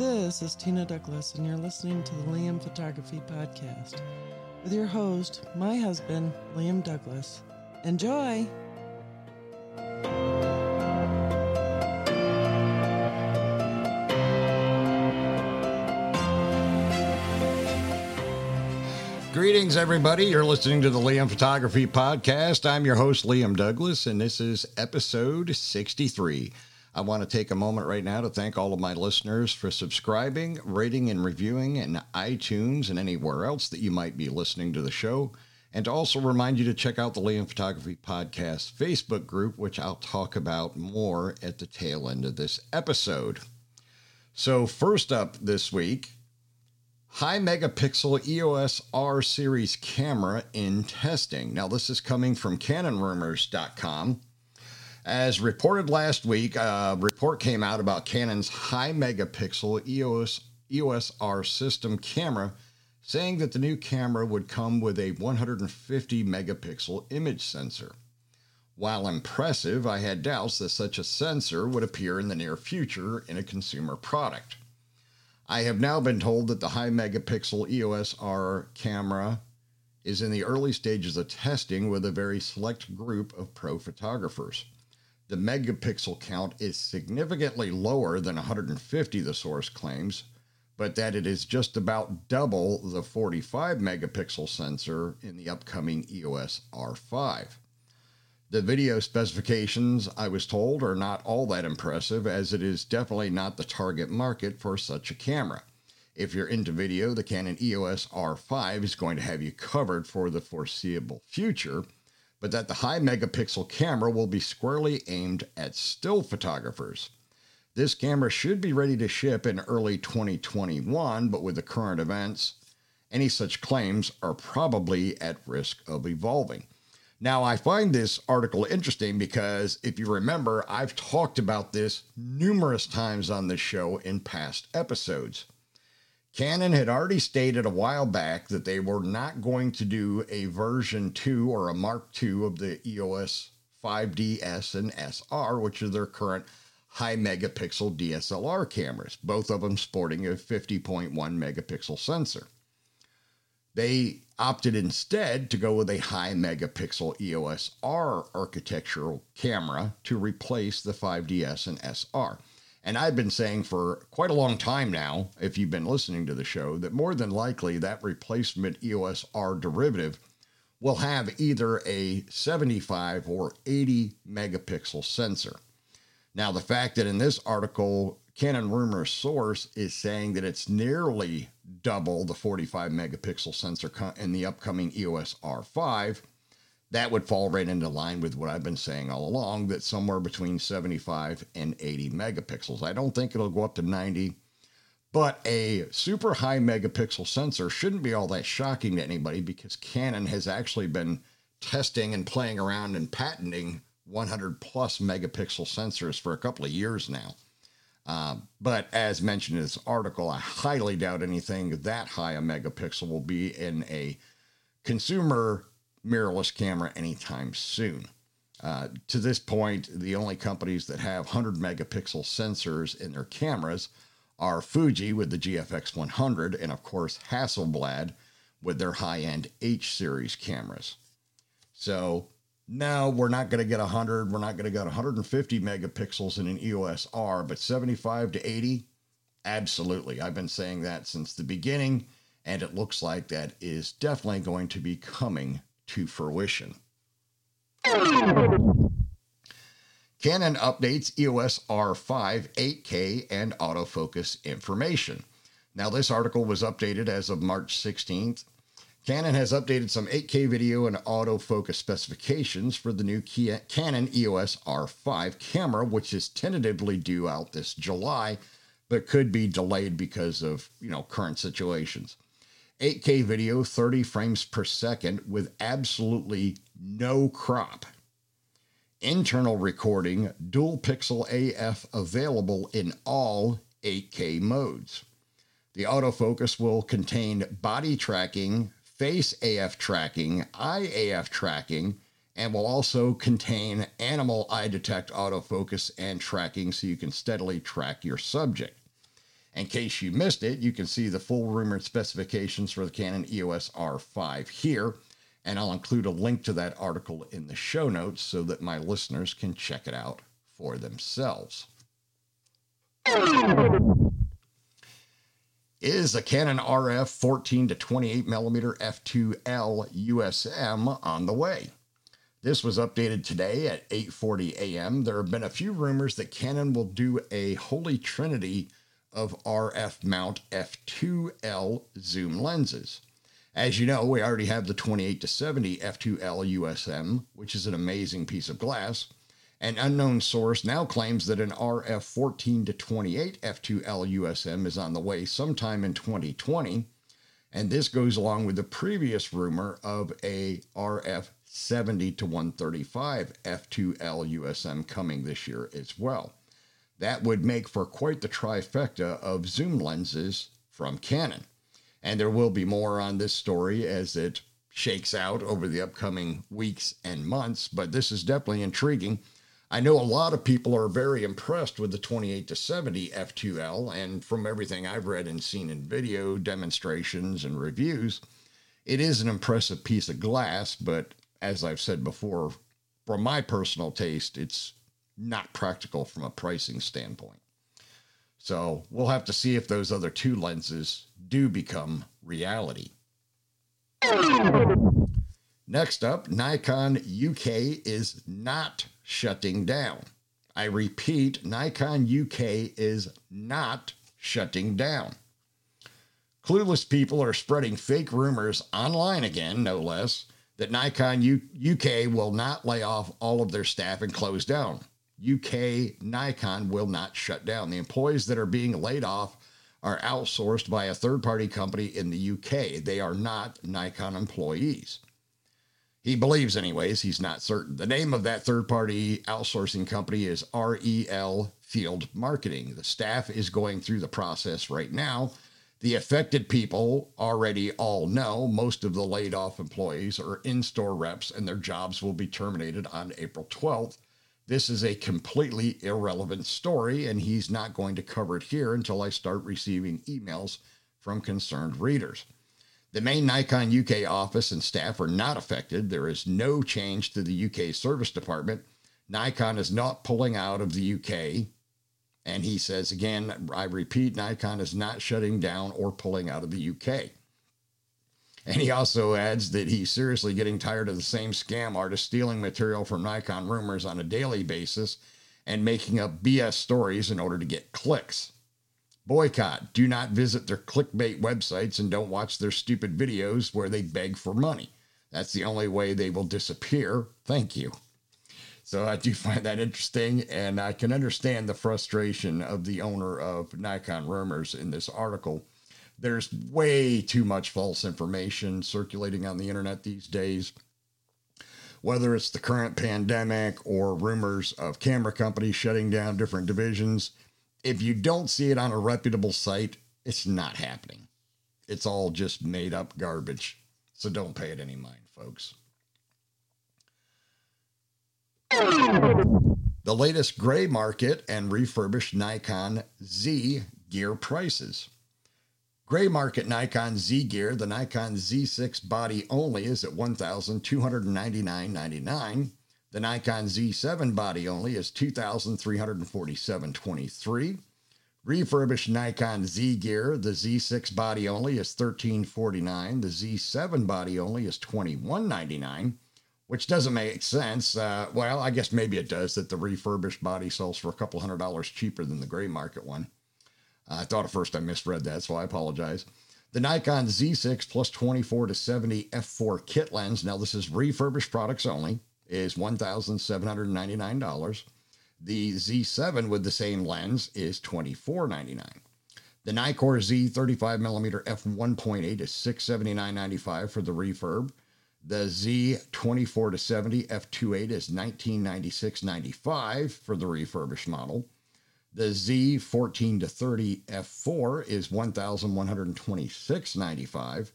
This is Tina Douglas, and you're listening to the Liam Photography Podcast with your host, my husband, Liam Douglas. Enjoy! Greetings, everybody. You're listening to the Liam Photography Podcast. I'm your host, Liam Douglas, and this is episode 63. I want to take a moment right now to thank all of my listeners for subscribing, rating, and reviewing in iTunes and anywhere else that you might be listening to the show. And to also remind you to check out the Liam Photography Podcast Facebook group, which I'll talk about more at the tail end of this episode. So, first up this week, high megapixel EOS R series camera in testing. Now, this is coming from CanonRumors.com. As reported last week, a report came out about Canon's high megapixel EOS, EOS R system camera, saying that the new camera would come with a 150 megapixel image sensor. While impressive, I had doubts that such a sensor would appear in the near future in a consumer product. I have now been told that the high megapixel EOS R camera is in the early stages of testing with a very select group of pro photographers. The megapixel count is significantly lower than 150, the source claims, but that it is just about double the 45 megapixel sensor in the upcoming EOS R5. The video specifications, I was told, are not all that impressive, as it is definitely not the target market for such a camera. If you're into video, the Canon EOS R5 is going to have you covered for the foreseeable future, but that the high megapixel camera will be squarely aimed at still photographers. This camera should be ready to ship in early 2021, but with the current events, any such claims are probably at risk of evolving. Now, I find this article interesting because if you remember, I've talked about this numerous times on this show in past episodes. Canon had already stated a while back that they were not going to do a version 2 or a Mark II of the EOS 5DS and SR, which are their current high megapixel DSLR cameras, both of them sporting a 50.1 megapixel sensor. They opted instead to go with a high megapixel EOS R architectural camera to replace the 5DS and SR. And I've been saying for quite a long time now, if you've been listening to the show, that more than likely that replacement EOS R derivative will have either a 75 or 80 megapixel sensor. Now, the fact that in this article, Canon Rumor Source is saying that it's nearly double the 45 megapixel sensor in the upcoming EOS R5 that would fall right into line with what I've been saying all along that somewhere between 75 and 80 megapixels. I don't think it'll go up to 90, but a super high megapixel sensor shouldn't be all that shocking to anybody because Canon has actually been testing and playing around and patenting 100 plus megapixel sensors for a couple of years now. Uh, but as mentioned in this article, I highly doubt anything that high a megapixel will be in a consumer mirrorless camera anytime soon. Uh, to this point, the only companies that have 100 megapixel sensors in their cameras are Fuji with the GFX 100 and, of course, Hasselblad with their high end H series cameras. So, no, we're not going to get 100. We're not going to get 150 megapixels in an EOS R, but 75 to 80, absolutely. I've been saying that since the beginning, and it looks like that is definitely going to be coming to fruition. Canon updates EOS R5 8K and autofocus information. Now, this article was updated as of March 16th. Canon has updated some 8K video and autofocus specifications for the new Canon EOS R5 camera, which is tentatively due out this July, but could be delayed because of, you know, current situations. 8K video, 30 frames per second with absolutely no crop. Internal recording, dual pixel AF available in all 8K modes. The autofocus will contain body tracking, face AF tracking, eye AF tracking, and will also contain animal eye detect autofocus and tracking so you can steadily track your subject. In case you missed it, you can see the full rumored specifications for the Canon EOS R5 here, and I'll include a link to that article in the show notes so that my listeners can check it out for themselves. Is the Canon RF 14 to 28 millimeter f2L USM on the way? This was updated today at 8:40 a.m. There have been a few rumors that Canon will do a holy trinity of RF mount f2L zoom lenses. As you know, we already have the 28 to 70 f2L USM, which is an amazing piece of glass. An unknown source now claims that an RF 14 to 28 f2L USM is on the way sometime in 2020, and this goes along with the previous rumor of a RF 70 to 135 f2L USM coming this year as well. That would make for quite the trifecta of zoom lenses from Canon. And there will be more on this story as it shakes out over the upcoming weeks and months, but this is definitely intriguing. I know a lot of people are very impressed with the 28 to 70 F2L, and from everything I've read and seen in video demonstrations and reviews, it is an impressive piece of glass, but as I've said before, from my personal taste, it's not practical from a pricing standpoint. So we'll have to see if those other two lenses do become reality. Next up, Nikon UK is not shutting down. I repeat, Nikon UK is not shutting down. Clueless people are spreading fake rumors online again, no less, that Nikon U- UK will not lay off all of their staff and close down. UK Nikon will not shut down. The employees that are being laid off are outsourced by a third party company in the UK. They are not Nikon employees. He believes, anyways, he's not certain. The name of that third party outsourcing company is REL Field Marketing. The staff is going through the process right now the affected people already all know most of the laid off employees are in store reps and their jobs will be terminated on April 12th. This is a completely irrelevant story, and he's not going to cover it here until I start receiving emails from concerned readers. The main Nikon UK office and staff are not affected. There is no change to the UK service department. Nikon is not pulling out of the UK. And he says, again, I repeat, Nikon is not shutting down or pulling out of the UK. And he also adds that he's seriously getting tired of the same scam artists stealing material from Nikon rumors on a daily basis and making up BS stories in order to get clicks. Boycott. Do not visit their clickbait websites and don't watch their stupid videos where they beg for money. That's the only way they will disappear. Thank you. So I do find that interesting, and I can understand the frustration of the owner of Nikon Rumors in this article. There's way too much false information circulating on the internet these days. Whether it's the current pandemic or rumors of camera companies shutting down different divisions, if you don't see it on a reputable site, it's not happening. It's all just made up garbage. So don't pay it any mind, folks. The latest gray market and refurbished Nikon Z gear prices. Gray market Nikon Z gear, the Nikon Z6 body only is at $1,299.99. The Nikon Z7 body only is $2,347.23. Refurbished Nikon Z gear, the Z6 body only is 1349. The Z7 body only is 2199 which doesn't make sense. Uh, well, I guess maybe it does that the refurbished body sells for a couple hundred dollars cheaper than the gray market one. I thought at first I misread that, so I apologize. The Nikon Z6 plus 24 to 70 f4 kit lens, now this is refurbished products only, is $1,799. The Z7 with the same lens is $24.99. The Nikkor Z 35mm f1.8 is $679.95 for the refurb. The Z24 to 70 F28 is 1996.95 for the refurbished model. The Z14 to 30 F4 is 1126.95.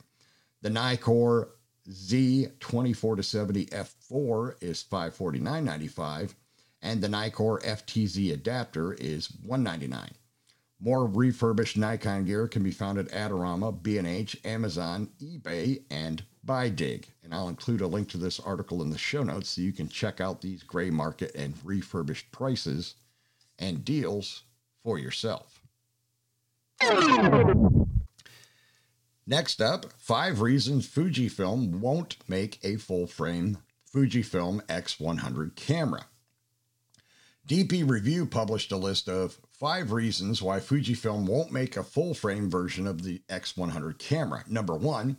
The Nikkor Z24 to 70 F4 is 549.95 and the Nikkor FTZ adapter is 199. More refurbished Nikon gear can be found at Adorama, B&H, Amazon, eBay, and BuyDig. And I'll include a link to this article in the show notes so you can check out these gray market and refurbished prices and deals for yourself. Next up, five reasons Fujifilm won't make a full frame Fujifilm X100 camera. DP Review published a list of five reasons why Fujifilm won't make a full frame version of the X100 camera. Number one,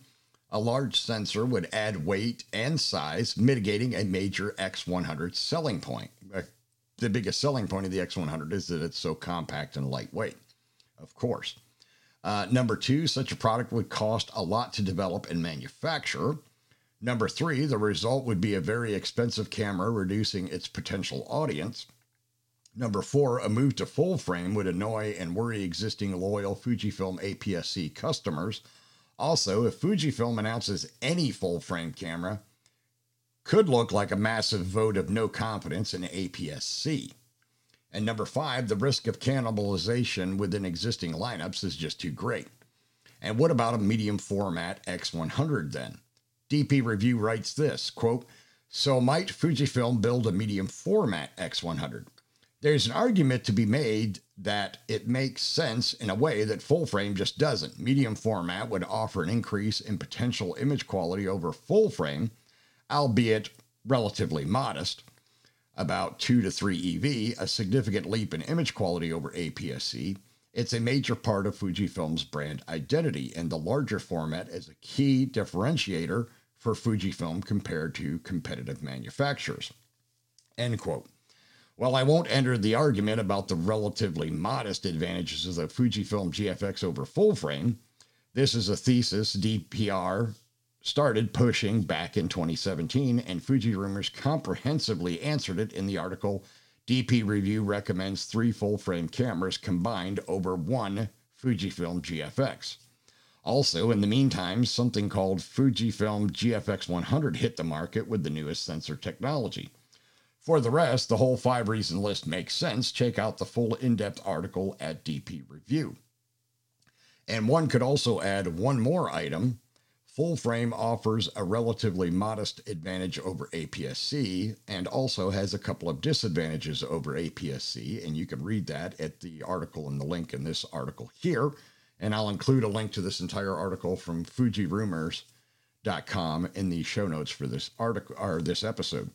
a large sensor would add weight and size, mitigating a major X100 selling point. The biggest selling point of the X100 is that it's so compact and lightweight, of course. Uh, number two, such a product would cost a lot to develop and manufacture. Number three, the result would be a very expensive camera, reducing its potential audience. Number four, a move to full frame would annoy and worry existing loyal Fujifilm APS-C customers. Also, if Fujifilm announces any full frame camera, could look like a massive vote of no confidence in APS-C. And number five, the risk of cannibalization within existing lineups is just too great. And what about a medium format X100 then? DP Review writes this quote, So might Fujifilm build a medium format X100? There's an argument to be made that it makes sense in a way that full frame just doesn't. Medium format would offer an increase in potential image quality over full frame, albeit relatively modest, about 2 to 3 EV, a significant leap in image quality over APS-C. It's a major part of Fujifilm's brand identity, and the larger format is a key differentiator for Fujifilm compared to competitive manufacturers. End quote. While I won't enter the argument about the relatively modest advantages of the Fujifilm GFX over full frame, this is a thesis DPR started pushing back in 2017, and Fuji Rumors comprehensively answered it in the article DP Review recommends three full frame cameras combined over one Fujifilm GFX. Also, in the meantime, something called Fujifilm GFX 100 hit the market with the newest sensor technology. For the rest, the whole five reason list makes sense. Check out the full in depth article at DP Review. And one could also add one more item. Full frame offers a relatively modest advantage over APS-C and also has a couple of disadvantages over APS-C, and you can read that at the article and the link in this article here. And I'll include a link to this entire article from FujiRumors.com in the show notes for this article or this episode.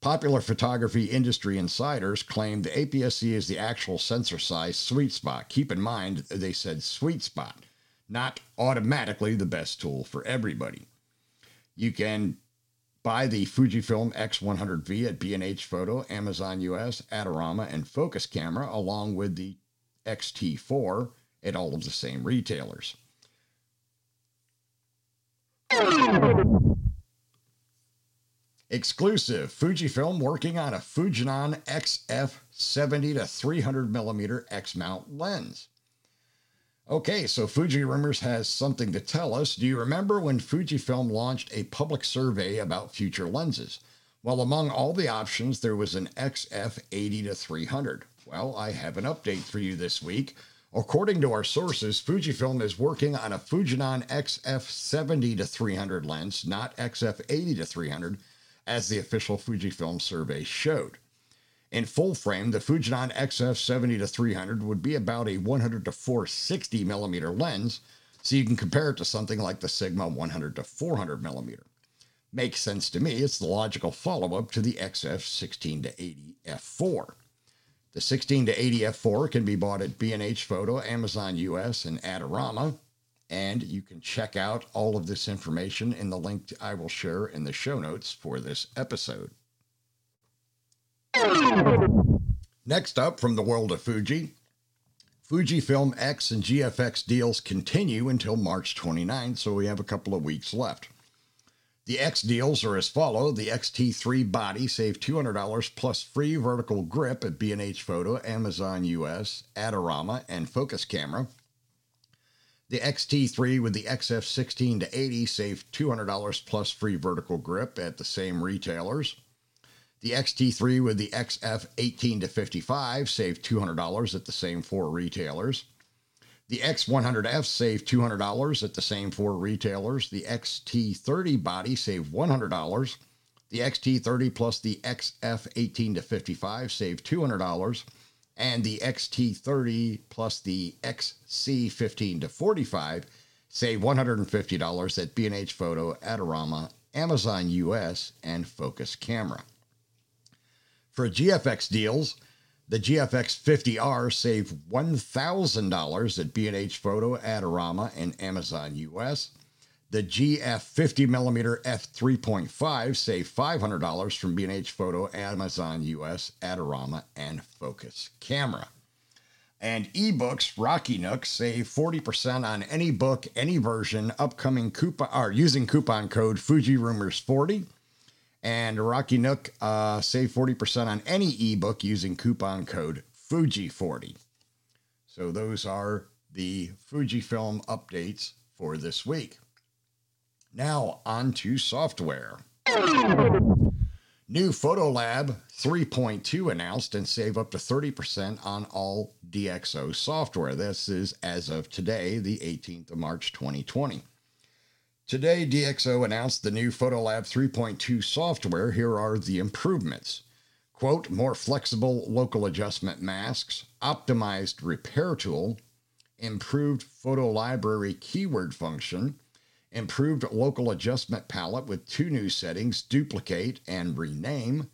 Popular photography industry insiders claim the APS-C is the actual sensor size sweet spot. Keep in mind, they said sweet spot, not automatically the best tool for everybody. You can buy the Fujifilm X100V at B&H Photo, Amazon US, Adorama, and Focus Camera, along with the XT4 at all of the same retailers. Exclusive Fujifilm working on a Fujinon XF 70 to 300 millimeter X mount lens. Okay, so Fuji Rumors has something to tell us. Do you remember when Fujifilm launched a public survey about future lenses? Well, among all the options, there was an XF 80 to 300. Well, I have an update for you this week. According to our sources, Fujifilm is working on a Fujinon XF 70 to 300 lens, not XF 80 to 300, as the official Fujifilm survey showed. In full frame, the Fujinon XF 70 to 300 would be about a 100 to 460 millimeter lens, so you can compare it to something like the Sigma 100 to 400 millimeter. Makes sense to me. It's the logical follow up to the XF 16 to 80 f4. The 16 to 80 f4 can be bought at B&H Photo, Amazon US, and Adorama, and you can check out all of this information in the link I will share in the show notes for this episode. Next up from the world of Fuji, Fujifilm X and GFX deals continue until March 29, so we have a couple of weeks left. The X deals are as follow: the XT3 body save $200 plus free vertical grip at B&H Photo, Amazon US, Adorama, and Focus Camera. The XT3 with the XF16 to 80 save $200 plus free vertical grip at the same retailers. The XT3 with the XF18 to 55 saved $200 at the same four retailers. The X100F saved $200 at the same four retailers. The XT30 body saved $100. The XT30 plus the XF18 to 55 saved $200. And the XT30 plus the XC15 to 45 saved $150 at B&H Photo, Adorama, Amazon US, and Focus Camera. For GFX deals, the GFX 50R saved $1,000 at B&H Photo, Adorama, and Amazon US. The GF 50mm f3.5 saved $500 from B&H Photo, Amazon US, Adorama, and Focus Camera. And ebooks, Rocky Nook save 40% on any book, any version, upcoming coupon or using coupon code Fuji Rumors 40 and Rocky Nook uh, save 40% on any ebook using coupon code Fuji40. So those are the Fujifilm updates for this week. Now on to software. New Photolab 3.2 announced and save up to 30% on all DxO software. This is as of today, the 18th of March 2020. Today, DxO announced the new Photolab 3.2 software. Here are the improvements. Quote, more flexible local adjustment masks, optimized repair tool, improved photo library keyword function, improved local adjustment palette with two new settings, duplicate and rename,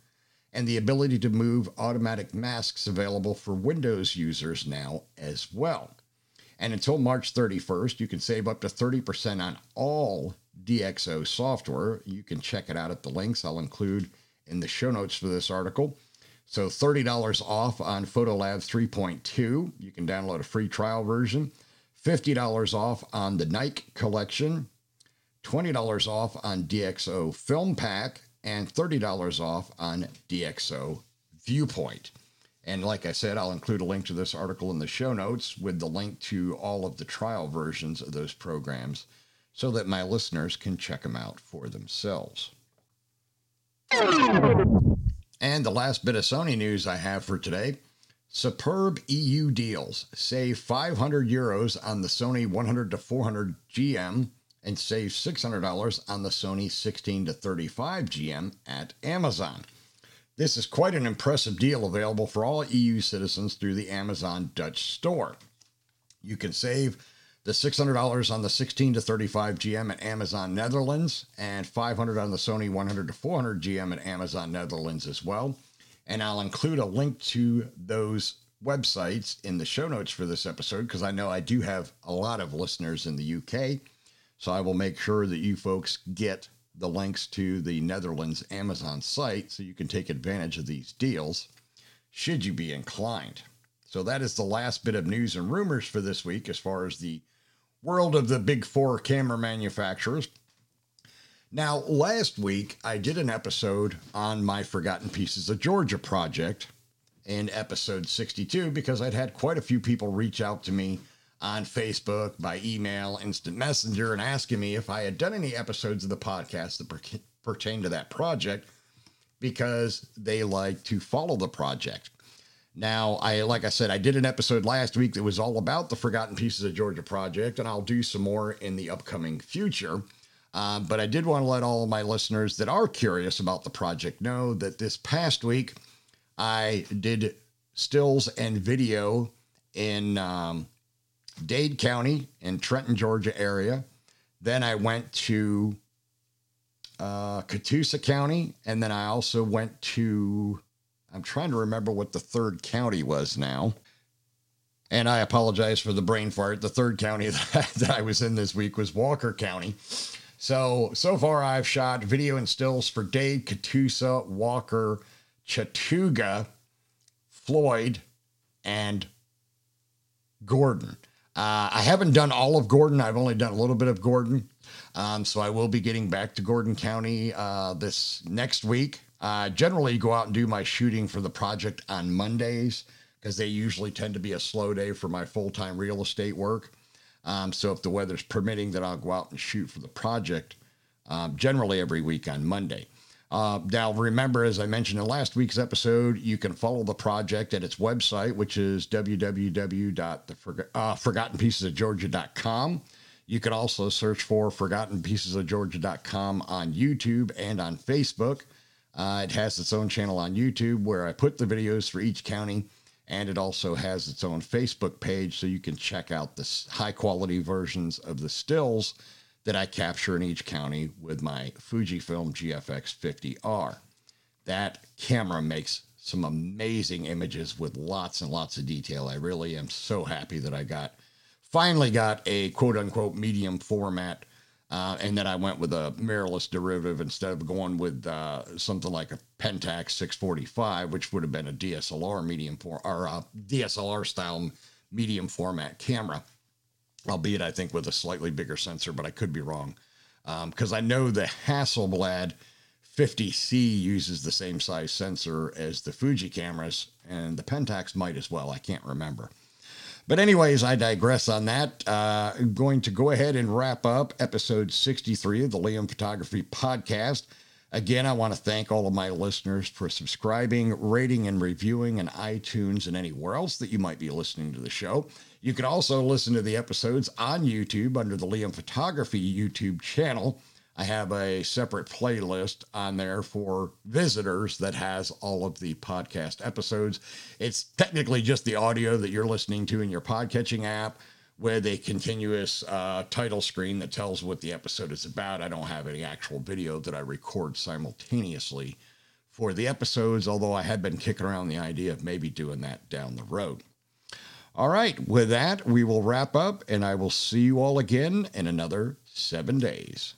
and the ability to move automatic masks available for Windows users now as well. And until March 31st, you can save up to 30% on all DxO software. You can check it out at the links I'll include in the show notes for this article. So $30 off on Photolab 3.2. You can download a free trial version. $50 off on the Nik Collection. $20 off on DxO Film Pack. And $30 off on DxO Viewpoint. And like I said, I'll include a link to this article in the show notes with the link to all of the trial versions of those programs so that my listeners can check them out for themselves. And the last bit of Sony news I have for today superb EU deals. Save 500 euros on the Sony 100 to 400 GM and save $600 on the Sony 16 to 35 GM at Amazon. This is quite an impressive deal available for all EU citizens through the Amazon Dutch store. You can save the $600 on the 16 to 35 GM at Amazon Netherlands and 500 on the Sony 100 to 400 GM at Amazon Netherlands as well. And I'll include a link to those websites in the show notes for this episode because I know I do have a lot of listeners in the UK. So I will make sure that you folks get the links to the Netherlands Amazon site so you can take advantage of these deals should you be inclined. So that is the last bit of news and rumors for this week as far as the world of the big four camera manufacturers. Now, last week I did an episode on my Forgotten Pieces of Georgia project in episode 62 because I'd had quite a few people reach out to me on Facebook, by email, instant messenger, and asking me if I had done any episodes of the podcast that per- pertain to that project because they like to follow the project. Now, I like I said, I did an episode last week that was all about the Forgotten Pieces of Georgia project, and I'll do some more in the upcoming future. Um, but I did want to let all of my listeners that are curious about the project know that this past week I did stills and video in um, Dade County in Trenton, Georgia area. Then I went to uh, Catoosa County, and then I also went to. I'm trying to remember what the third county was now. And I apologize for the brain fart. The third county that, that I was in this week was Walker County. So, so far I've shot video and stills for Dade, Catoosa, Walker, Chattooga, Floyd, and Gordon. Uh, I haven't done all of Gordon. I've only done a little bit of Gordon. Um, so I will be getting back to Gordon County uh, this next week. Uh, generally, go out and do my shooting for the project on Mondays because they usually tend to be a slow day for my full time real estate work. Um, so if the weather's permitting, then I'll go out and shoot for the project um, generally every week on Monday. Uh, now, remember, as I mentioned in last week's episode, you can follow the project at its website, which is www.forgottenpiecesofgeorgia.com. You can also search for forgottenpiecesofgeorgia.com on YouTube and on Facebook. Uh, it has its own channel on YouTube where I put the videos for each county, and it also has its own Facebook page so you can check out the high quality versions of the stills that I capture in each county with my Fujifilm GFX 50R. That camera makes some amazing images with lots and lots of detail. I really am so happy that I got finally got a quote unquote medium format. Uh, and then I went with a mirrorless derivative instead of going with uh, something like a Pentax 645, which would have been a DSLR medium for or DSLR style medium format camera albeit I think with a slightly bigger sensor, but I could be wrong. Because um, I know the Hasselblad 50C uses the same size sensor as the Fuji cameras, and the Pentax might as well. I can't remember. But, anyways, I digress on that. Uh, going to go ahead and wrap up episode 63 of the Liam Photography Podcast. Again, I want to thank all of my listeners for subscribing, rating, and reviewing in iTunes and anywhere else that you might be listening to the show. You can also listen to the episodes on YouTube under the Liam Photography YouTube channel. I have a separate playlist on there for visitors that has all of the podcast episodes. It's technically just the audio that you're listening to in your podcatching app with a continuous uh, title screen that tells what the episode is about. I don't have any actual video that I record simultaneously for the episodes, although I had been kicking around the idea of maybe doing that down the road. All right, with that, we will wrap up, and I will see you all again in another seven days.